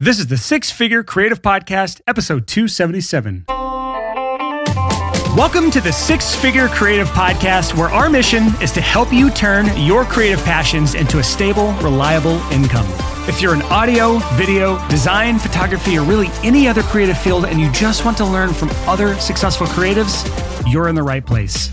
This is the Six Figure Creative Podcast, episode 277. Welcome to the Six Figure Creative Podcast, where our mission is to help you turn your creative passions into a stable, reliable income. If you're in audio, video, design, photography, or really any other creative field and you just want to learn from other successful creatives, you're in the right place.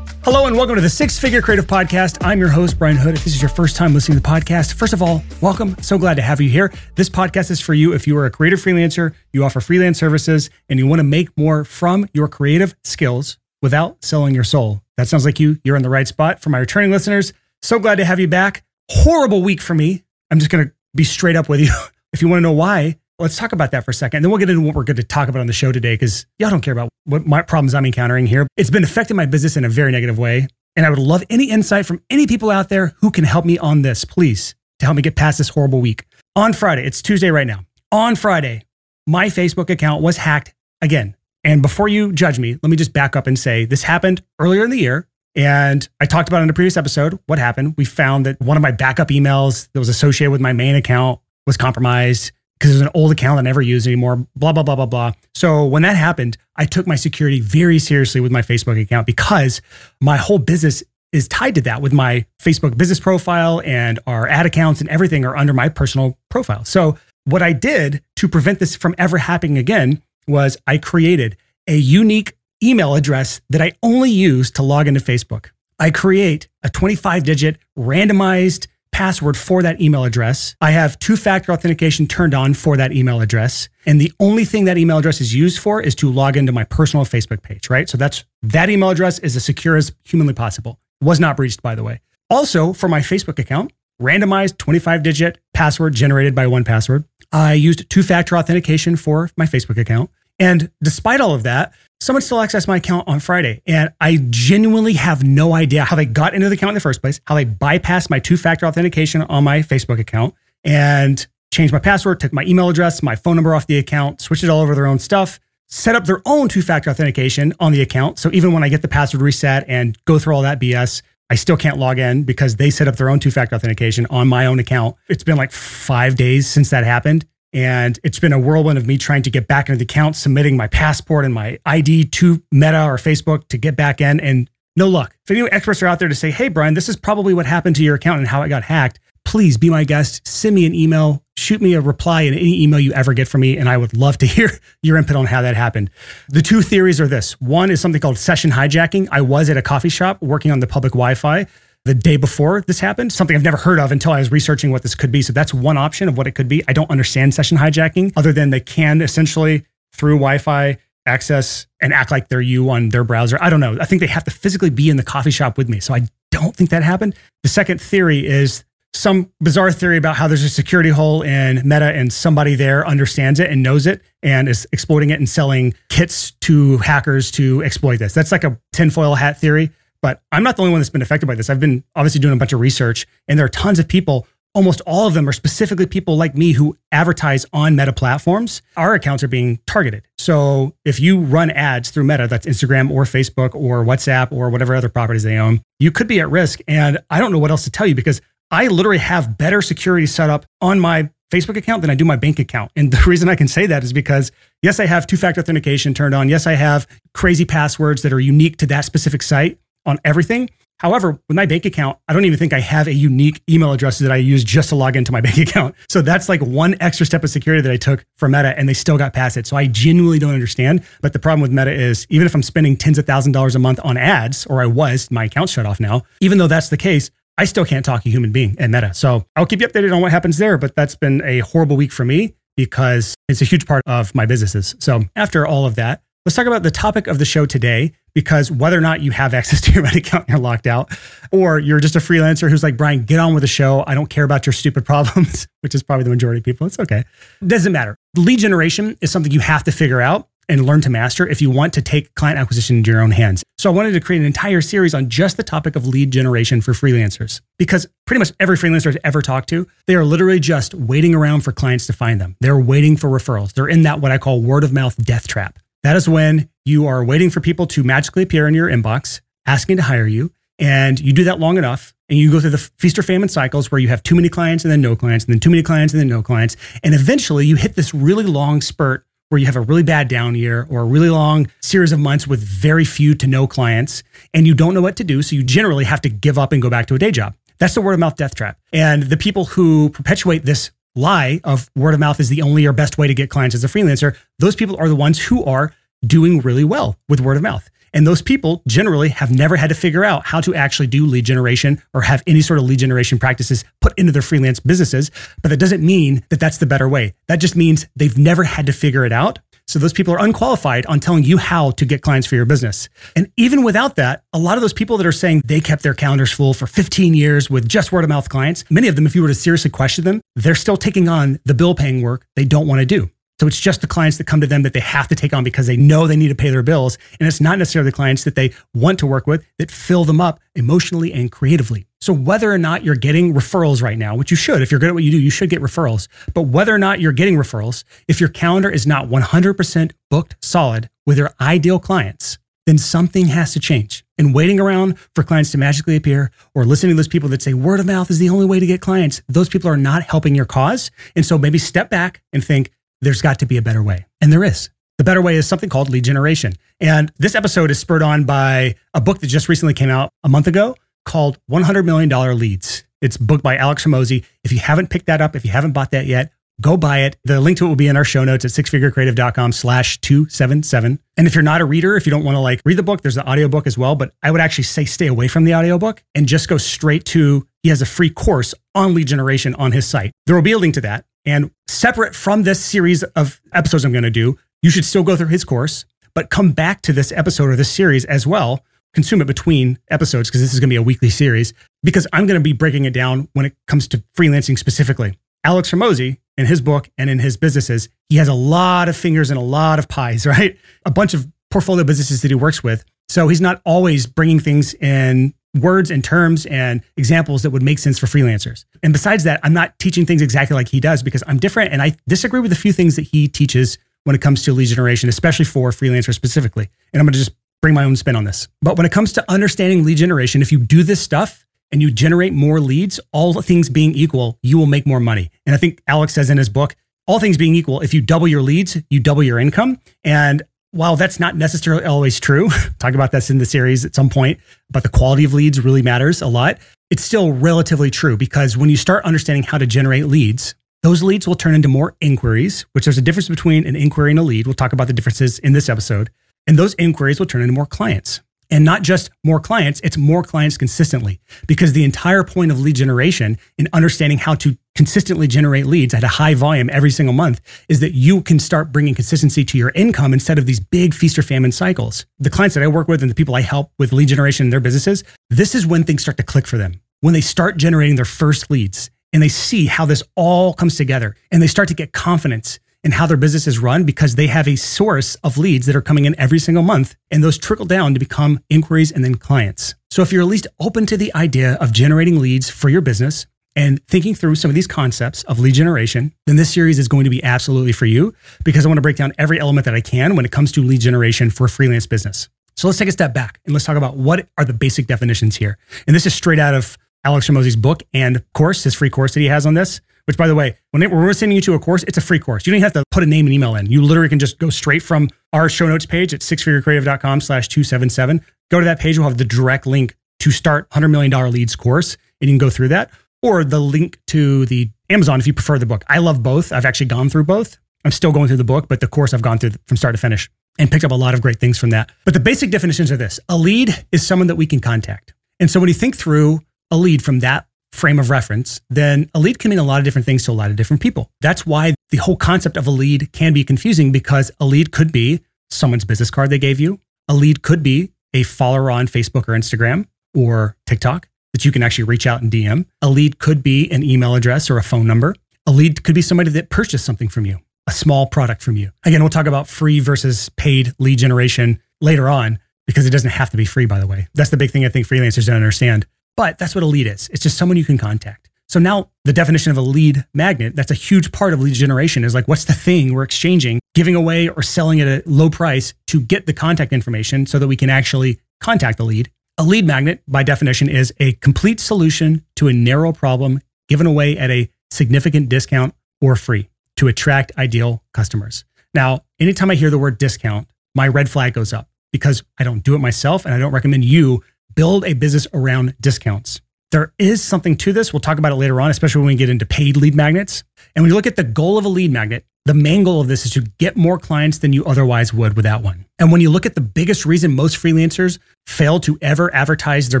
Hello and welcome to the Six Figure Creative Podcast. I'm your host, Brian Hood. If this is your first time listening to the podcast, first of all, welcome. So glad to have you here. This podcast is for you if you are a creative freelancer, you offer freelance services, and you want to make more from your creative skills without selling your soul. That sounds like you. You're in the right spot. For my returning listeners, so glad to have you back. Horrible week for me. I'm just going to be straight up with you. if you want to know why, Let's talk about that for a second. And Then we'll get into what we're going to talk about on the show today because y'all don't care about what my problems I'm encountering here. It's been affecting my business in a very negative way. And I would love any insight from any people out there who can help me on this, please, to help me get past this horrible week. On Friday, it's Tuesday right now. On Friday, my Facebook account was hacked again. And before you judge me, let me just back up and say this happened earlier in the year. And I talked about in a previous episode what happened. We found that one of my backup emails that was associated with my main account was compromised because it was an old account I never use anymore, blah, blah, blah, blah, blah. So when that happened, I took my security very seriously with my Facebook account because my whole business is tied to that with my Facebook business profile and our ad accounts and everything are under my personal profile. So what I did to prevent this from ever happening again was I created a unique email address that I only use to log into Facebook. I create a 25 digit randomized password for that email address. I have two factor authentication turned on for that email address. And the only thing that email address is used for is to log into my personal Facebook page, right? So that's that email address is as secure as humanly possible. Was not breached, by the way. Also, for my Facebook account, randomized 25 digit password generated by 1Password. I used two factor authentication for my Facebook account. And despite all of that, someone still accessed my account on Friday. And I genuinely have no idea how they got into the account in the first place, how they bypassed my two factor authentication on my Facebook account and changed my password, took my email address, my phone number off the account, switched it all over their own stuff, set up their own two factor authentication on the account. So even when I get the password reset and go through all that BS, I still can't log in because they set up their own two factor authentication on my own account. It's been like five days since that happened. And it's been a whirlwind of me trying to get back into the account, submitting my passport and my ID to Meta or Facebook to get back in, and no luck. If any experts are out there to say, hey, Brian, this is probably what happened to your account and how it got hacked, please be my guest. Send me an email, shoot me a reply in any email you ever get from me, and I would love to hear your input on how that happened. The two theories are this one is something called session hijacking. I was at a coffee shop working on the public Wi Fi the day before this happened, something I've never heard of until I was researching what this could be. So that's one option of what it could be. I don't understand session hijacking other than they can essentially through Wi-Fi access and act like they're you on their browser. I don't know. I think they have to physically be in the coffee shop with me. So I don't think that happened. The second theory is some bizarre theory about how there's a security hole in Meta and somebody there understands it and knows it and is exploiting it and selling kits to hackers to exploit this. That's like a tinfoil hat theory. But I'm not the only one that's been affected by this. I've been obviously doing a bunch of research, and there are tons of people. Almost all of them are specifically people like me who advertise on Meta platforms. Our accounts are being targeted. So if you run ads through Meta, that's Instagram or Facebook or WhatsApp or whatever other properties they own, you could be at risk. And I don't know what else to tell you because I literally have better security set up on my Facebook account than I do my bank account. And the reason I can say that is because, yes, I have two factor authentication turned on. Yes, I have crazy passwords that are unique to that specific site on everything. However, with my bank account, I don't even think I have a unique email address that I use just to log into my bank account. So that's like one extra step of security that I took for Meta and they still got past it. So I genuinely don't understand. But the problem with Meta is even if I'm spending tens of thousand dollars a month on ads, or I was, my account's shut off now, even though that's the case, I still can't talk a human being at Meta. So I'll keep you updated on what happens there. But that's been a horrible week for me because it's a huge part of my businesses. So after all of that, let's talk about the topic of the show today, because whether or not you have access to your Meta account and you're locked out, or you're just a freelancer who's like, Brian, get on with the show. I don't care about your stupid problems, which is probably the majority of people. It's okay. Doesn't matter. Lead generation is something you have to figure out and learn to master if you want to take client acquisition into your own hands. So I wanted to create an entire series on just the topic of lead generation for freelancers because pretty much every freelancer I've ever talked to, they are literally just waiting around for clients to find them. They're waiting for referrals. They're in that what I call word of mouth death trap. That is when you are waiting for people to magically appear in your inbox, asking to hire you. And you do that long enough, and you go through the feast or famine cycles where you have too many clients and then no clients and then too many clients and then no clients. And eventually you hit this really long spurt where you have a really bad down year or a really long series of months with very few to no clients and you don't know what to do. So you generally have to give up and go back to a day job. That's the word of mouth death trap. And the people who perpetuate this lie of word of mouth is the only or best way to get clients as a freelancer, those people are the ones who are doing really well with word of mouth. And those people generally have never had to figure out how to actually do lead generation or have any sort of lead generation practices put into their freelance businesses. But that doesn't mean that that's the better way. That just means they've never had to figure it out. So those people are unqualified on telling you how to get clients for your business. And even without that, a lot of those people that are saying they kept their calendars full for 15 years with just word of mouth clients, many of them, if you were to seriously question them, they're still taking on the bill paying work they don't want to do. So it's just the clients that come to them that they have to take on because they know they need to pay their bills. And it's not necessarily the clients that they want to work with that fill them up emotionally and creatively. So whether or not you're getting referrals right now, which you should, if you're good at what you do, you should get referrals. But whether or not you're getting referrals, if your calendar is not 100% booked solid with your ideal clients, then something has to change. And waiting around for clients to magically appear or listening to those people that say word of mouth is the only way to get clients, those people are not helping your cause. And so maybe step back and think, there's got to be a better way. And there is. The better way is something called lead generation. And this episode is spurred on by a book that just recently came out a month ago called $100 Million Leads. It's booked by Alex Hormozi. If you haven't picked that up, if you haven't bought that yet, go buy it. The link to it will be in our show notes at sixfigurecreative.com slash 277. And if you're not a reader, if you don't want to like read the book, there's the audiobook as well. But I would actually say stay away from the audiobook and just go straight to, he has a free course on lead generation on his site. There will be a link to that. And separate from this series of episodes I'm going to do, you should still go through his course, but come back to this episode or this series as well. Consume it between episodes because this is going to be a weekly series because I'm going to be breaking it down when it comes to freelancing specifically. Alex Hormozi, in his book and in his businesses, he has a lot of fingers and a lot of pies, right? A bunch of portfolio businesses that he works with. So he's not always bringing things in words and terms and examples that would make sense for freelancers. And besides that, I'm not teaching things exactly like he does because I'm different and I disagree with a few things that he teaches when it comes to lead generation, especially for freelancers specifically. And I'm going to just bring my own spin on this. But when it comes to understanding lead generation, if you do this stuff and you generate more leads, all things being equal, you will make more money. And I think Alex says in his book, all things being equal, if you double your leads, you double your income. And while that's not necessarily always true, talk about this in the series at some point, but the quality of leads really matters a lot. It's still relatively true because when you start understanding how to generate leads, those leads will turn into more inquiries, which there's a difference between an inquiry and a lead. We'll talk about the differences in this episode. And those inquiries will turn into more clients. And not just more clients, it's more clients consistently. Because the entire point of lead generation and understanding how to consistently generate leads at a high volume every single month is that you can start bringing consistency to your income instead of these big feast or famine cycles. The clients that I work with and the people I help with lead generation in their businesses, this is when things start to click for them. When they start generating their first leads and they see how this all comes together and they start to get confidence in how their business is run because they have a source of leads that are coming in every single month and those trickle down to become inquiries and then clients. So if you're at least open to the idea of generating leads for your business and thinking through some of these concepts of lead generation, then this series is going to be absolutely for you because I want to break down every element that I can when it comes to lead generation for a freelance business. So let's take a step back and let's talk about what are the basic definitions here. And this is straight out of Alex Hormozi's book and course, his free course that he has on this. Which, by the way, when, we're sending you to a course, it's a free course. You don't even have to put a name and email in. You literally can just go straight from our show notes page at sixfigurecreative.com slash 277. Go to that page. We'll have the direct link to start $100 million leads course. And you can go through that or the link to the Amazon if you prefer the book. I love both. I've actually gone through both. I'm still going through the book, but the course I've gone through from start to finish and picked up a lot of great things from that. But the basic definitions are this a lead is someone that we can contact. And so when you think through a lead from that frame of reference, then a lead can mean a lot of different things to a lot of different people. That's why the whole concept of a lead can be confusing because a lead could be someone's business card they gave you. A lead could be a follower on Facebook or Instagram or TikTok that you can actually reach out and DM. A lead could be an email address or a phone number. A lead could be somebody that purchased something from you, a small product from you. Again, we'll talk about free versus paid lead generation later on because it doesn't have to be free, by the way. That's the big thing I think freelancers don't understand. But that's what a lead is. It's just someone you can contact. So now the definition of a lead magnet, that's a huge part of lead generation is like, what's the thing we're exchanging, giving away or selling at a low price to get the contact information so that we can actually contact the lead. A lead magnet, by definition, is a complete solution to a narrow problem given away at a significant discount or free to attract ideal customers. Now, anytime I hear the word discount, my red flag goes up because I don't do it myself and I don't recommend you build a business around discounts. There is something to this. We'll talk about it later on, especially when we get into paid lead magnets. And when you look at the goal of a lead magnet, the main goal of this is to get more clients than you otherwise would without one. And when you look at the biggest reason most freelancers fail to ever advertise their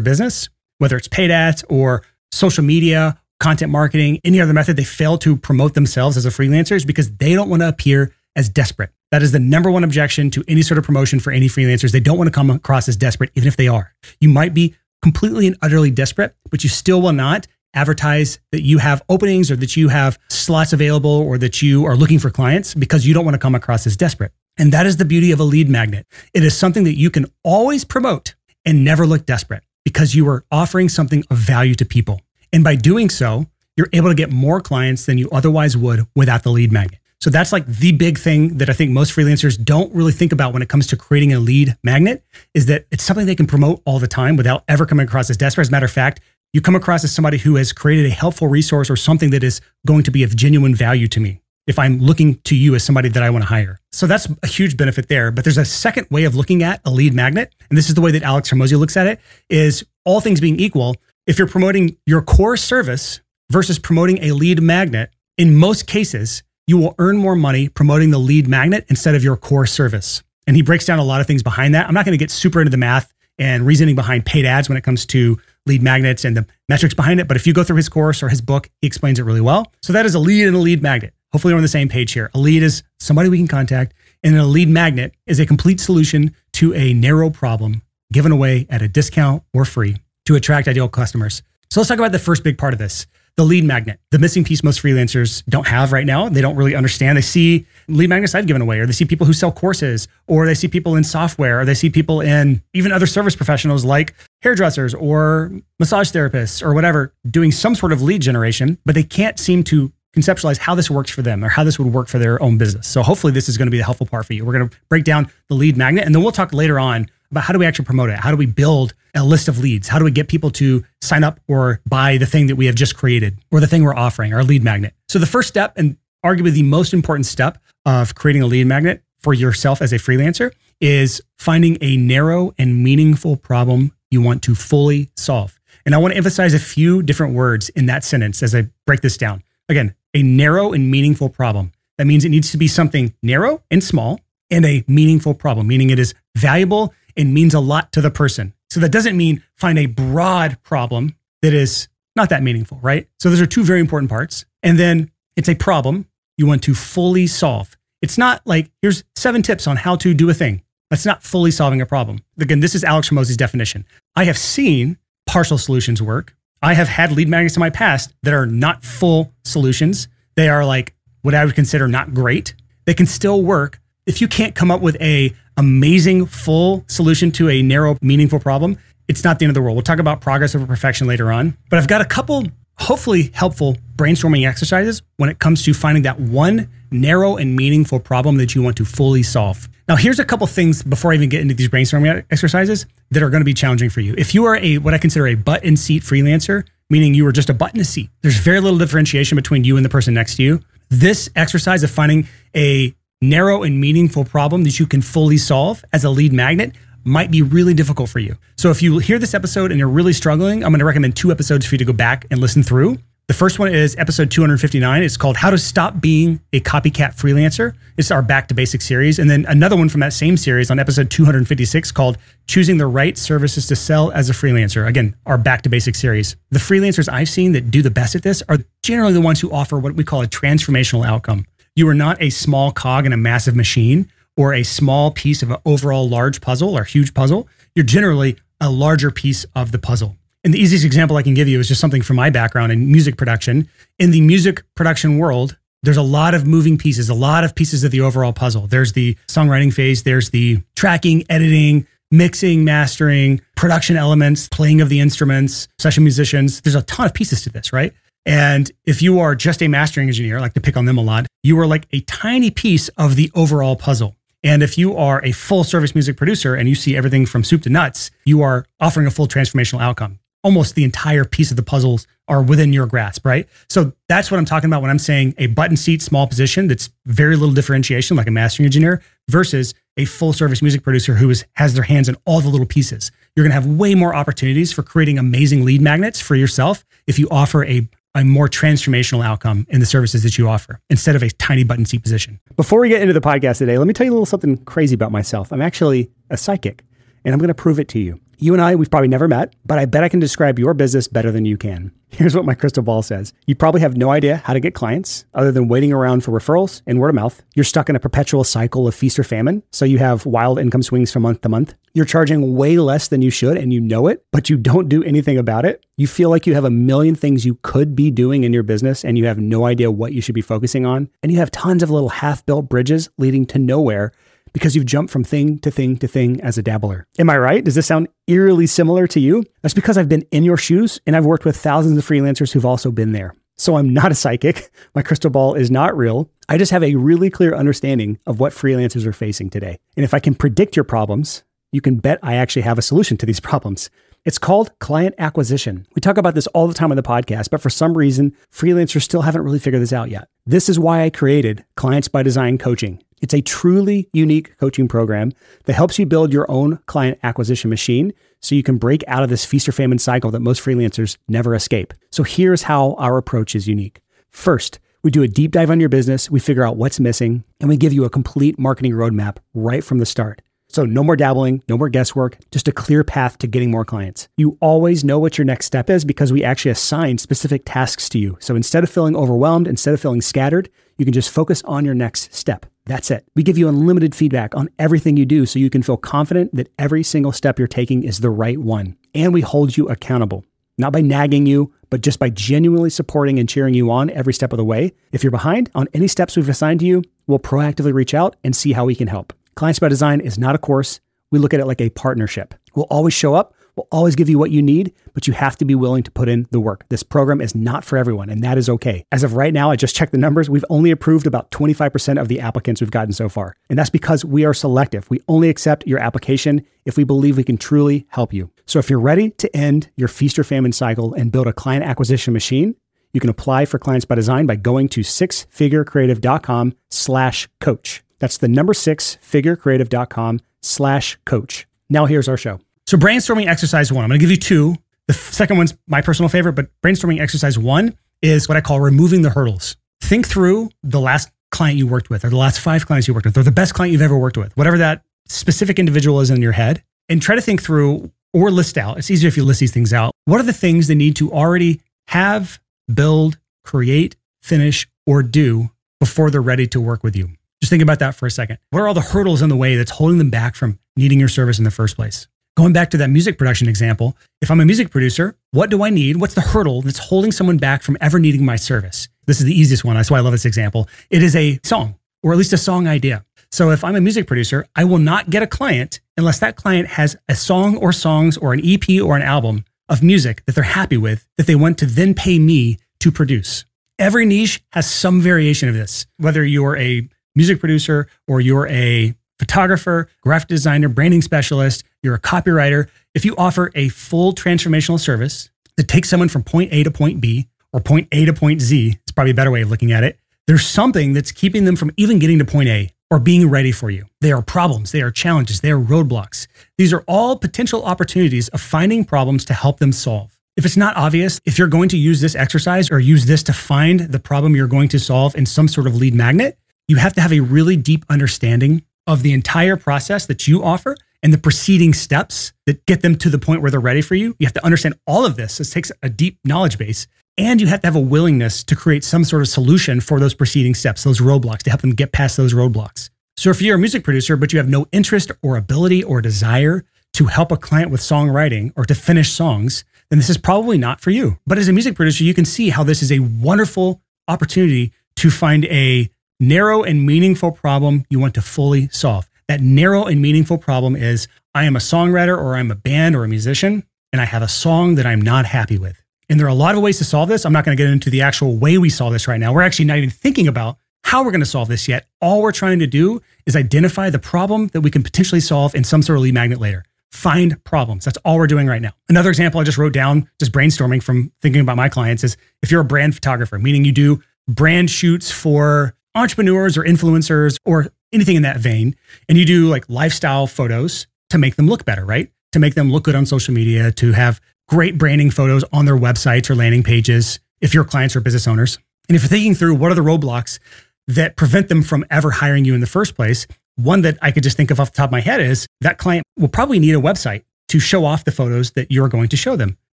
business, whether it's paid ads or social media, content marketing, any other method, they fail to promote themselves as a freelancer is because they don't want to appear as desperate. That is the number one objection to any sort of promotion for any freelancers. They don't want to come across as desperate, even if they are. You might be completely and utterly desperate, but you still will not advertise that you have openings or that you have slots available or that you are looking for clients because you don't want to come across as desperate. And that is the beauty of a lead magnet. It is something that you can always promote and never look desperate because you are offering something of value to people. And by doing so, you're able to get more clients than you otherwise would without the lead magnet. So that's like the big thing that I think most freelancers don't really think about when it comes to creating a lead magnet is that it's something they can promote all the time without ever coming across as desperate. As a matter of fact, you come across as somebody who has created a helpful resource or something that is going to be of genuine value to me if I'm looking to you as somebody that I want to hire. So that's a huge benefit there. But there's a second way of looking at a lead magnet. And this is the way that Alex Hormozi looks at it is all things being equal, if you're promoting your core service versus promoting a lead magnet, in most cases, you will earn more money promoting the lead magnet instead of your core service. And he breaks down a lot of things behind that. I'm not going to get super into the math and reasoning behind paid ads when it comes to lead magnets and the metrics behind it. But if you go through his course or his book, he explains it really well. So that is a lead and a lead magnet. Hopefully, we're on the same page here. A lead is somebody we can contact, and a lead magnet is a complete solution to a narrow problem given away at a discount or free to attract ideal customers. So let's talk about the first big part of this the lead magnet, the missing piece most freelancers don't have right now. They don't really understand. They see lead magnets I've given away, or they see people who sell courses, or they see people in software, or they see people in even other service professionals like hairdressers or massage therapists or whatever doing some sort of lead generation, but they can't seem to conceptualize how this works for them or how this would work for their own business. So hopefully this is going to be the helpful part for you. We're going to break down the lead magnet and then we'll talk later on about how do we actually promote it? How do we build a list of leads? How do we get people to sign up or buy the thing that we have just created or the thing we're offering, our lead magnet? So the first step and arguably the most important step of creating a lead magnet for yourself as a freelancer is finding a narrow and meaningful problem you want to fully solve. And I want to emphasize a few different words in that sentence as I break this down. Again, a narrow and meaningful problem. That means it needs to be something narrow and small and a meaningful problem, meaning it is valuable and means a lot to the person. So that doesn't mean find a broad problem that is not that meaningful, right? So those are two very important parts. And then it's a problem you want to fully solve. It's not like here's seven tips on how to do a thing. That's not fully solving a problem. Again, this is Alex Hormozi's definition. I have seen partial solutions work. I have had lead magnets in my past that are not full solutions. They are like what I would consider not great. They can still work, if you can't come up with a amazing full solution to a narrow meaningful problem it's not the end of the world. We'll talk about progress over perfection later on but i've got a couple hopefully helpful brainstorming exercises when it comes to finding that one narrow and meaningful problem that you want to fully solve. Now here's a couple things before i even get into these brainstorming exercises that are going to be challenging for you. If you are a what i consider a butt in seat freelancer meaning you are just a butt in a seat there's very little differentiation between you and the person next to you. This exercise of finding a narrow and meaningful problem that you can fully solve as a lead magnet might be really difficult for you. So if you hear this episode and you're really struggling, I'm going to recommend two episodes for you to go back and listen through. The first one is episode 259. It's called How to Stop Being a Copycat Freelancer. It's our Back to Basics series. And then another one from that same series on episode 256 called Choosing the Right Services to Sell as a Freelancer. Again, our Back to Basics series. The freelancers I've seen that do the best at this are generally the ones who offer what we call a transformational outcome. You are not a small cog in a massive machine or a small piece of an overall large puzzle or huge puzzle. You're generally a larger piece of the puzzle. And the easiest example I can give you is just something from my background in music production. In the music production world, there's a lot of moving pieces, a lot of pieces of the overall puzzle. There's the songwriting phase, there's the tracking, editing, mixing, mastering, production elements, playing of the instruments, session musicians. There's a ton of pieces to this, right? And if you are just a mastering engineer, I like to pick on them a lot, you are like a tiny piece of the overall puzzle. And if you are a full service music producer and you see everything from soup to nuts, you are offering a full transformational outcome. Almost the entire piece of the puzzles are within your grasp, right? So that's what I'm talking about when I'm saying a button seat, small position that's very little differentiation, like a mastering engineer, versus a full service music producer who is, has their hands in all the little pieces. You're going to have way more opportunities for creating amazing lead magnets for yourself if you offer a a more transformational outcome in the services that you offer instead of a tiny button seat position. Before we get into the podcast today, let me tell you a little something crazy about myself. I'm actually a psychic, and I'm going to prove it to you. You and I, we've probably never met, but I bet I can describe your business better than you can. Here's what my crystal ball says. You probably have no idea how to get clients other than waiting around for referrals and word of mouth. You're stuck in a perpetual cycle of feast or famine. So you have wild income swings from month to month. You're charging way less than you should and you know it, but you don't do anything about it. You feel like you have a million things you could be doing in your business and you have no idea what you should be focusing on. And you have tons of little half built bridges leading to nowhere because you've jumped from thing to thing to thing as a dabbler. Am I right? Does this sound eerily similar to you? That's because I've been in your shoes and I've worked with thousands of freelancers who've also been there. So I'm not a psychic. My crystal ball is not real. I just have a really clear understanding of what freelancers are facing today. And if I can predict your problems, you can bet I actually have a solution to these problems. It's called client acquisition. We talk about this all the time on the podcast, but for some reason, freelancers still haven't really figured this out yet. This is why I created Clients by Design Coaching. It's a truly unique coaching program that helps you build your own client acquisition machine so you can break out of this feast or famine cycle that most freelancers never escape. So here's how our approach is unique. First, we do a deep dive on your business, we figure out what's missing, and we give you a complete marketing roadmap right from the start. So, no more dabbling, no more guesswork, just a clear path to getting more clients. You always know what your next step is because we actually assign specific tasks to you. So, instead of feeling overwhelmed, instead of feeling scattered, you can just focus on your next step. That's it. We give you unlimited feedback on everything you do so you can feel confident that every single step you're taking is the right one. And we hold you accountable, not by nagging you, but just by genuinely supporting and cheering you on every step of the way. If you're behind on any steps we've assigned to you, we'll proactively reach out and see how we can help. Clients by Design is not a course. We look at it like a partnership. We'll always show up, we'll always give you what you need, but you have to be willing to put in the work. This program is not for everyone, and that is okay. As of right now, I just checked the numbers. We've only approved about 25% of the applicants we've gotten so far. And that's because we are selective. We only accept your application if we believe we can truly help you. So if you're ready to end your feast or famine cycle and build a client acquisition machine, you can apply for Clients by Design by going to sixfigurecreative.com slash coach. That's the number six figurecreative.com slash coach. Now here's our show. So, brainstorming exercise one, I'm going to give you two. The second one's my personal favorite, but brainstorming exercise one is what I call removing the hurdles. Think through the last client you worked with, or the last five clients you worked with, or the best client you've ever worked with, whatever that specific individual is in your head, and try to think through or list out. It's easier if you list these things out. What are the things they need to already have, build, create, finish, or do before they're ready to work with you? Just think about that for a second. What are all the hurdles in the way that's holding them back from needing your service in the first place? Going back to that music production example, if I'm a music producer, what do I need? What's the hurdle that's holding someone back from ever needing my service? This is the easiest one. That's why I love this example. It is a song, or at least a song idea. So if I'm a music producer, I will not get a client unless that client has a song or songs or an EP or an album of music that they're happy with that they want to then pay me to produce. Every niche has some variation of this, whether you're a music producer or you're a photographer, graphic designer, branding specialist, you're a copywriter, if you offer a full transformational service that takes someone from point A to point B or point A to point Z, it's probably a better way of looking at it, there's something that's keeping them from even getting to point A or being ready for you. They are problems, they are challenges, they are roadblocks. These are all potential opportunities of finding problems to help them solve. If it's not obvious, if you're going to use this exercise or use this to find the problem you're going to solve in some sort of lead magnet, you have to have a really deep understanding of the entire process that you offer and the preceding steps that get them to the point where they're ready for you. You have to understand all of this. This takes a deep knowledge base. And you have to have a willingness to create some sort of solution for those preceding steps, those roadblocks, to help them get past those roadblocks. So if you're a music producer, but you have no interest or ability or desire to help a client with songwriting or to finish songs, then this is probably not for you. But as a music producer, you can see how this is a wonderful opportunity to find a narrow and meaningful problem you want to fully solve. That narrow and meaningful problem is I am a songwriter or I'm a band or a musician, and I have a song that I'm not happy with. And there are a lot of ways to solve this. I'm not going to get into the actual way we solve this right now. We're actually not even thinking about how we're going to solve this yet. All we're trying to do is identify the problem that we can potentially solve in some sort of lead magnet later. Find problems. That's all we're doing right now. Another example I just wrote down, just brainstorming from thinking about my clients, is if you're a brand photographer, meaning you do brand shoots for entrepreneurs or influencers or anything in that vein, and you do like lifestyle photos to make them look better, right? To make them look good on social media, to have great branding photos on their websites or landing pages if your clients are business owners. And if you're thinking through what are the roadblocks that prevent them from ever hiring you in the first place, one that I could just think of off the top of my head is that client will probably need a website to show off the photos that you're going to show them.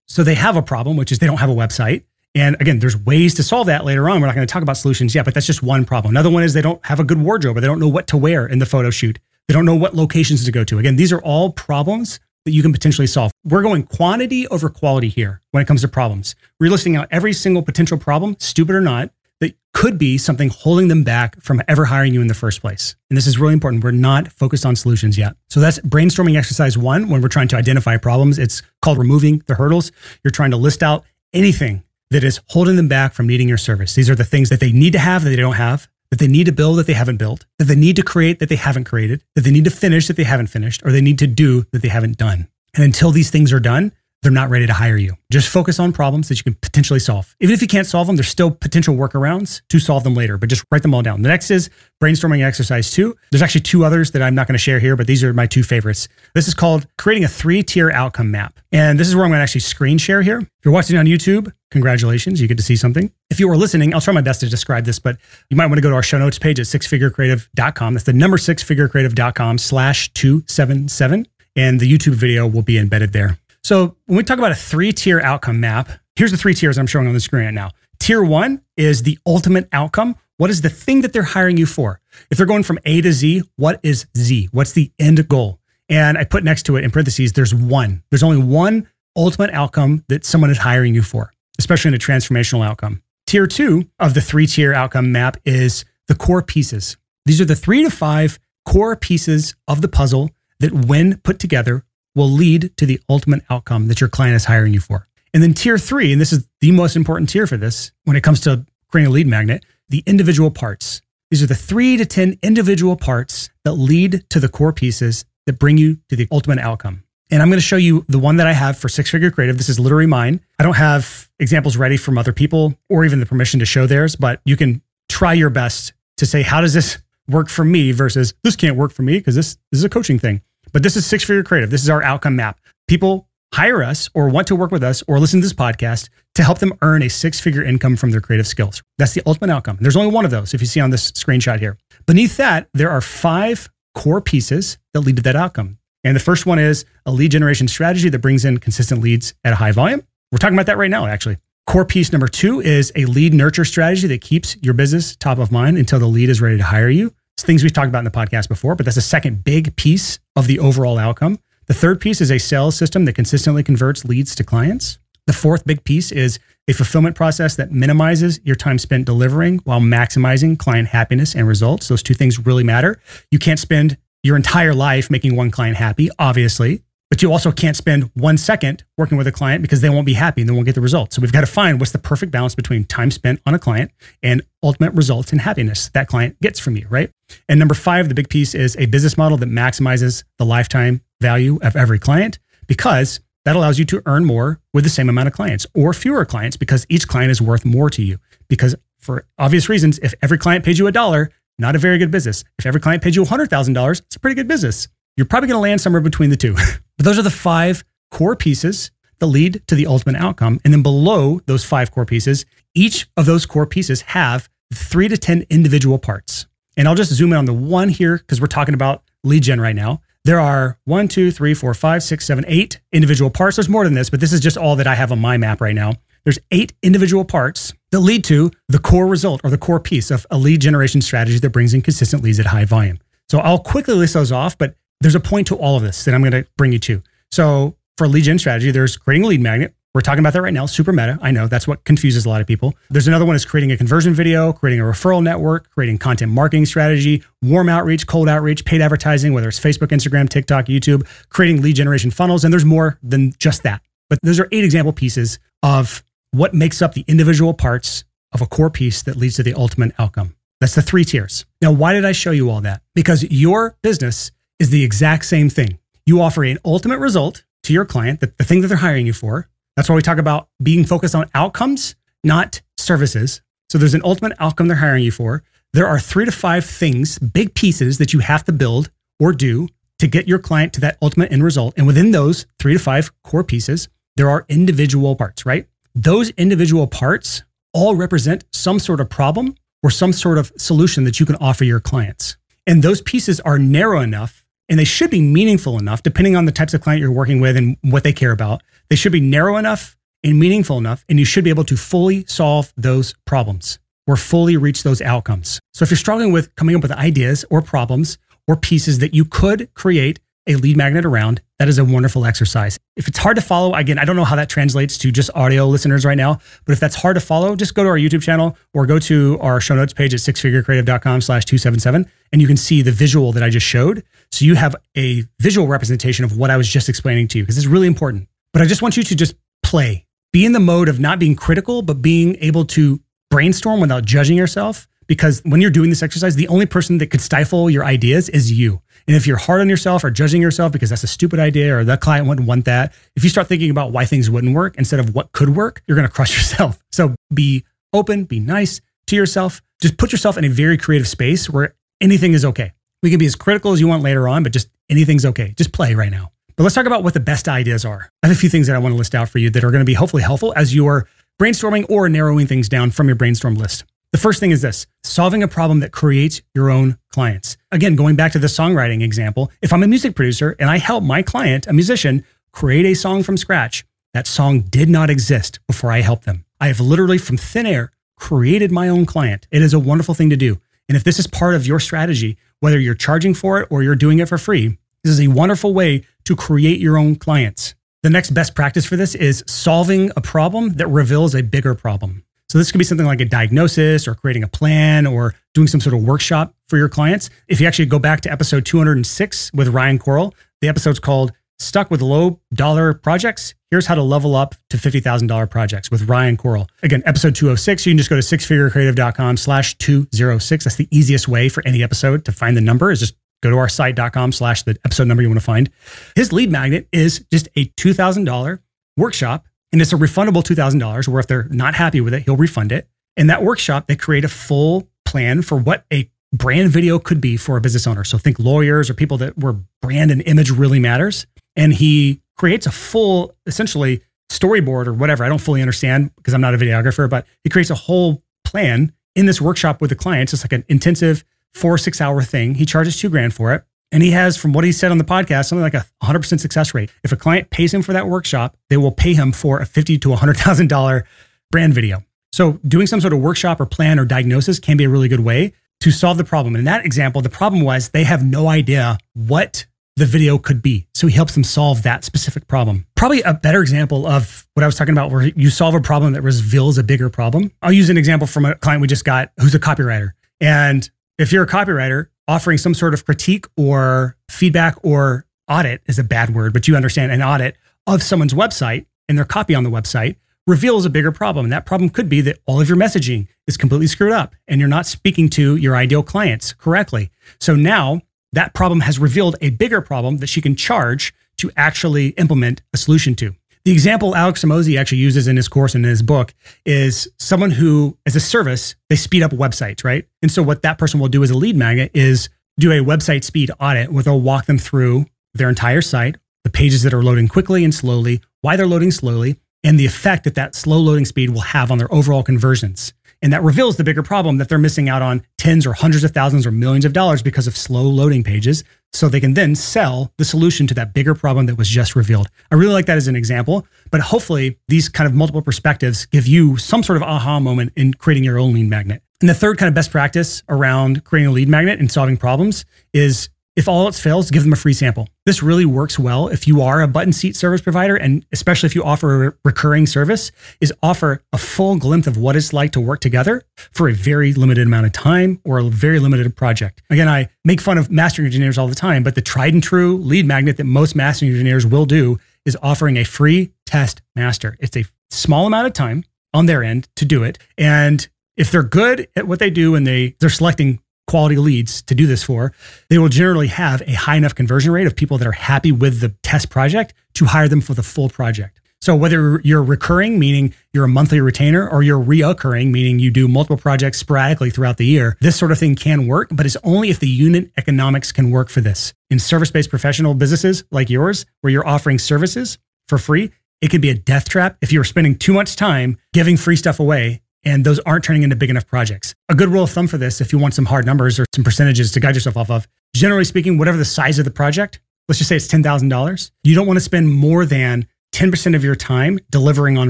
So they have a problem, which is they don't have a website. And again, there's ways to solve that later on. We're not going to talk about solutions yet, but that's just one problem. Another one is they don't have a good wardrobe or they don't know what to wear in the photo shoot. They don't know what locations to go to. Again, these are all problems that you can potentially solve. We're going quantity over quality here when it comes to problems. We're listing out every single potential problem, stupid or not, that could be something holding them back from ever hiring you in the first place. And this is really important. We're not focused on solutions yet. So that's brainstorming exercise one when we're trying to identify problems. It's called removing the hurdles. You're trying to list out anything that is holding them back from needing your service. These are the things that they need to have that they don't have, that they need to build that they haven't built, that they need to create that they haven't created, that they need to finish that they haven't finished, or they need to do that they haven't done. And until these things are done, they're not ready to hire you. Just focus on problems that you can potentially solve. Even if you can't solve them, there's still potential workarounds to solve them later, but just write them all down. The next is brainstorming exercise two. There's actually two others that I'm not going to share here, but these are my two favorites. This is called creating a three tier outcome map. And this is where I'm going to actually screen share here. If you're watching on YouTube, congratulations, you get to see something. If you are listening, I'll try my best to describe this, but you might want to go to our show notes page at sixfigurecreative.com. That's the number sixfigurecreative.com slash 277 and the YouTube video will be embedded there. So when we talk about a three tier outcome map, here's the three tiers I'm showing on the screen right now. Tier one is the ultimate outcome. What is the thing that they're hiring you for? If they're going from A to Z, what is Z? What's the end goal? And I put next to it in parentheses, there's one. There's only one ultimate outcome that someone is hiring you for, especially in a transformational outcome. Tier two of the three tier outcome map is the core pieces. These are the three to five core pieces of the puzzle that, when put together, will lead to the ultimate outcome that your client is hiring you for. And then tier three, and this is the most important tier for this when it comes to creating a lead magnet, the individual parts. These are the three to 10 individual parts that lead to the core pieces that bring you to the ultimate outcome. And I'm going to show you the one that I have for Six Figure Creative. This is literally mine. I don't have examples ready from other people or even the permission to show theirs, but you can try your best to say, how does this work for me versus this can't work for me because this, this is a coaching thing. But this is Six Figure Creative. This is our outcome map. People hire us or want to work with us or listen to this podcast to help them earn a six figure income from their creative skills. That's the ultimate outcome. There's only one of those if you see on this screenshot here. Beneath that, there are five core pieces that lead to that outcome. And the first one is a lead generation strategy that brings in consistent leads at a high volume. We're talking about that right now, actually. Core piece number two is a lead nurture strategy that keeps your business top of mind until the lead is ready to hire you. Things we've talked about in the podcast before, but that's a second big piece of the overall outcome. The third piece is a sales system that consistently converts leads to clients. The fourth big piece is a fulfillment process that minimizes your time spent delivering while maximizing client happiness and results. Those two things really matter. You can't spend your entire life making one client happy, obviously but you also can't spend one second working with a client because they won't be happy and they won't get the results. So we've got to find what's the perfect balance between time spent on a client and ultimate results and happiness that client gets from you, right? And number five, the big piece is a business model that maximizes the lifetime value of every client because that allows you to earn more with the same amount of clients or fewer clients because each client is worth more to you. Because for obvious reasons, if every client pays you a dollar, not a very good business. If every client pays you $100,000, it's a pretty good business you're probably going to land somewhere between the two. but those are the five core pieces that lead to the ultimate outcome. And then below those five core pieces, each of those core pieces have three to 10 individual parts. And I'll just zoom in on the one here because we're talking about lead gen right now. There are one, two, three, four, five, six, seven, eight individual parts. There's more than this, but this is just all that I have on my map right now. There's eight individual parts that lead to the core result or the core piece of a lead generation strategy that brings in consistent leads at high volume. So I'll quickly list those off, but there's a point to all of this that I'm going to bring you to. So for lead gen strategy, there's creating a lead magnet. We're talking about that right now, super meta. I know that's what confuses a lot of people. There's another one is creating a conversion video, creating a referral network, creating content marketing strategy, warm outreach, cold outreach, paid advertising, whether it's Facebook, Instagram, TikTok, YouTube, creating lead generation funnels. And there's more than just that. But those are eight example pieces of what makes up the individual parts of a core piece that leads to the ultimate outcome. That's the three tiers. Now, why did I show you all that? Because your business is the exact same thing. You offer an ultimate result to your client, the, the thing that they're hiring you for. That's why we talk about being focused on outcomes, not services. So there's an ultimate outcome they're hiring you for. There are three to five things, big pieces that you have to build or do to get your client to that ultimate end result. And within those three to five core pieces, there are individual parts, right? Those individual parts all represent some sort of problem or some sort of solution that you can offer your clients. And those pieces are narrow enough and they should be meaningful enough, depending on the types of client you're working with and what they care about. They should be narrow enough and meaningful enough, and you should be able to fully solve those problems or fully reach those outcomes. So if you're struggling with coming up with ideas or problems or pieces that you could create a lead magnet around, that is a wonderful exercise. If it's hard to follow, again, I don't know how that translates to just audio listeners right now, but if that's hard to follow, just go to our YouTube channel or go to our show notes page at sixfigurecreative.com slash 277 and you can see the visual that I just showed. So you have a visual representation of what I was just explaining to you because it's really important. But I just want you to just play, be in the mode of not being critical, but being able to brainstorm without judging yourself because when you're doing this exercise, the only person that could stifle your ideas is you. And if you're hard on yourself or judging yourself because that's a stupid idea or that client wouldn't want that, if you start thinking about why things wouldn't work instead of what could work, you're going to crush yourself. So be open, be nice to yourself. Just put yourself in a very creative space where anything is okay. We can be as critical as you want later on, but just anything's okay. Just play right now. But let's talk about what the best ideas are. I have a few things that I want to list out for you that are going to be hopefully helpful as you are brainstorming or narrowing things down from your brainstorm list. The first thing is this solving a problem that creates your own clients. Again, going back to the songwriting example, if I'm a music producer and I help my client, a musician, create a song from scratch, that song did not exist before I helped them. I have literally from thin air created my own client. It is a wonderful thing to do. And if this is part of your strategy, whether you're charging for it or you're doing it for free, this is a wonderful way to create your own clients. The next best practice for this is solving a problem that reveals a bigger problem. So this could be something like a diagnosis or creating a plan or doing some sort of workshop for your clients. If you actually go back to episode 206 with Ryan Coral, the episode's called Stuck with Low Dollar Projects. Here's how to level up to $50,000 projects with Ryan Coral. Again, episode 206, you can just go to sixfigurecreative.com slash 206. That's the easiest way for any episode to find the number is just go to our site.com slash the episode number you want to find. His lead magnet is just a $2,000 workshop and it's a refundable $2,000 where if they're not happy with it, he'll refund it. In that workshop, they create a full plan for what a brand video could be for a business owner. So think lawyers or people that where brand and image really matters. And he creates a full, essentially, storyboard or whatever. I don't fully understand because I'm not a videographer, but he creates a whole plan in this workshop with the clients. It's like an intensive four, six hour thing. He charges two grand for it. And he has, from what he said on the podcast, something like a 100% success rate. If a client pays him for that workshop, they will pay him for a fifty to $100,000 brand video. So doing some sort of workshop or plan or diagnosis can be a really good way to solve the problem. And in that example, the problem was they have no idea what the video could be. So he helps them solve that specific problem. Probably a better example of what I was talking about, where you solve a problem that reveals a bigger problem. I'll use an example from a client we just got who's a copywriter. And if you're a copywriter, offering some sort of critique or feedback or audit is a bad word, but you understand an audit of someone's website and their copy on the website reveals a bigger problem. And that problem could be that all of your messaging is completely screwed up and you're not speaking to your ideal clients correctly. So now that problem has revealed a bigger problem that she can charge to actually implement a solution to. The example Alex Hormozi actually uses in his course and in his book is someone who, as a service, they speed up websites, right? And so what that person will do as a lead magnet is do a website speed audit where they'll walk them through their entire site, the pages that are loading quickly and slowly, why they're loading slowly, and the effect that that slow loading speed will have on their overall conversions. And that reveals the bigger problem that they're missing out on tens or hundreds of thousands or millions of dollars because of slow loading pages. So they can then sell the solution to that bigger problem that was just revealed. I really like that as an example, but hopefully these kind of multiple perspectives give you some sort of aha moment in creating your own lead magnet. And the third kind of best practice around creating a lead magnet and solving problems is if all else fails, give them a free sample. This really works well if you are a button seat service provider, and especially if you offer a recurring service, is offer a full glimpse of what it's like to work together for a very limited amount of time or a very limited project. Again, I make fun of mastering engineers all the time, but the tried and true lead magnet that most mastering engineers will do is offering a free test master. It's a small amount of time on their end to do it. And If they're good at what they do and they they're selecting quality leads to do this for, they will generally have a high enough conversion rate of people that are happy with the test project to hire them for the full project. So whether you're recurring, meaning you're a monthly retainer, or you're reoccurring, meaning you do multiple projects sporadically throughout the year, this sort of thing can work, but it's only if the unit economics can work for this. In service-based professional businesses like yours, where you're offering services for free, it could be a death trap if you're spending too much time giving free stuff away and those aren't turning into big enough projects. A good rule of thumb for this, if you want some hard numbers or some percentages to guide yourself off of, generally speaking, whatever the size of the project, let's just say it's $10,000, you don't want to spend more than 10% of your time delivering on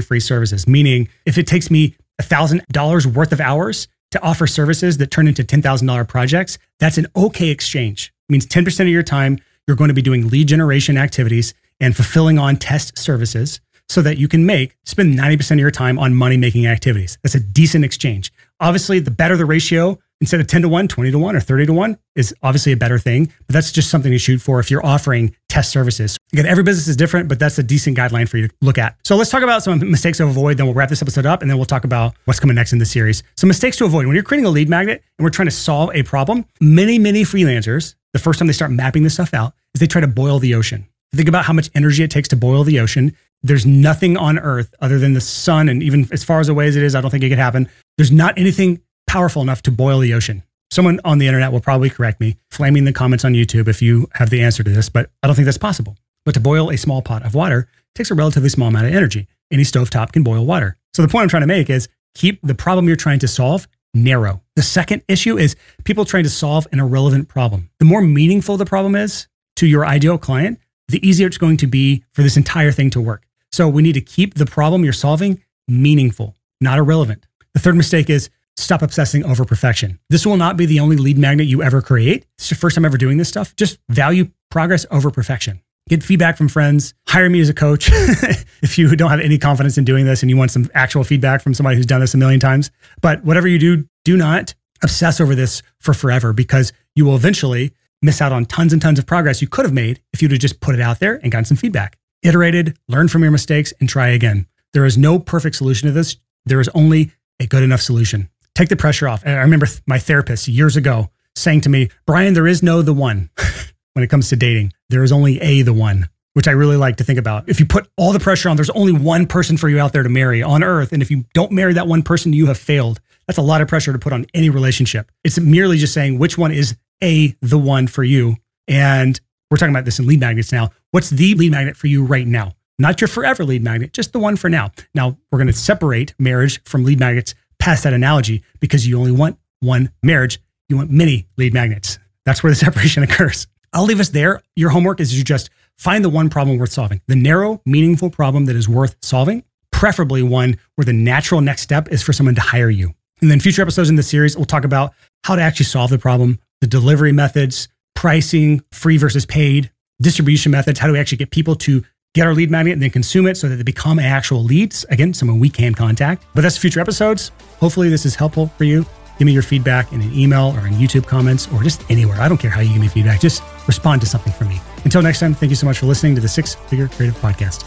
free services. Meaning, if it takes me $1,000 worth of hours to offer services that turn into $10,000 projects, that's an okay exchange. It means 10% of your time, you're going to be doing lead generation activities and fulfilling on test services so that you can make spend 90% of your time on money making activities. That's a decent exchange. Obviously, the better the ratio, instead of 10 to 1, 20 to 1, or 30 to 1 is obviously a better thing, but that's just something to shoot for if you're offering test services. Again, every business is different, but that's a decent guideline for you to look at. So let's talk about some mistakes to avoid, then we'll wrap this episode up, and then we'll talk about what's coming next in the series. Some mistakes to avoid when you're creating a lead magnet and we're trying to solve a problem, many, many freelancers, the first time they start mapping this stuff out is they try to boil the ocean. Think about how much energy it takes to boil the ocean. There's nothing on earth other than the sun. And even as far as away as it is, I don't think it could happen. There's not anything powerful enough to boil the ocean. Someone on the internet will probably correct me, flaming the comments on YouTube if you have the answer to this, but I don't think that's possible. But to boil a small pot of water takes a relatively small amount of energy. Any stovetop can boil water. So the point I'm trying to make is keep the problem you're trying to solve narrow. The second issue is people trying to solve an irrelevant problem. The more meaningful the problem is to your ideal client, the easier it's going to be for this entire thing to work. So we need to keep the problem you're solving meaningful, not irrelevant. The third mistake is stop obsessing over perfection. This will not be the only lead magnet you ever create. It's your first time ever doing this stuff. Just value progress over perfection. Get feedback from friends. Hire me as a coach if you don't have any confidence in doing this and you want some actual feedback from somebody who's done this a million times. But whatever you do, do not obsess over this for forever because you will eventually miss out on tons and tons of progress you could have made if you'd have just put it out there and gotten some feedback. Iterated, learn from your mistakes, and try again. There is no perfect solution to this. There is only a good enough solution. Take the pressure off. I remember my therapist years ago saying to me, Brian, there is no the one when it comes to dating. There is only a the one, which I really like to think about. If you put all the pressure on, there's only one person for you out there to marry on earth. And if you don't marry that one person, you have failed. That's a lot of pressure to put on any relationship. It's merely just saying which one is a the one for you. And we're talking about this in lead magnets now. What's the lead magnet for you right now? Not your forever lead magnet, just the one for now. Now, we're going to separate marriage from lead magnets past that analogy because you only want one marriage. You want many lead magnets. That's where the separation occurs. I'll leave us there. Your homework is you just find the one problem worth solving, the narrow, meaningful problem that is worth solving, preferably one where the natural next step is for someone to hire you. And then future episodes in the series, we'll talk about how to actually solve the problem, the delivery methods, pricing, free versus paid, distribution methods. How do we actually get people to get our lead magnet and then consume it so that they become actual leads? Again, someone we can contact. But that's future episodes. Hopefully, this is helpful for you. Give me your feedback in an email or in YouTube comments or just anywhere. I don't care how you give me feedback. Just respond to something from me. Until next time, thank you so much for listening to the Six Figure Creative Podcast.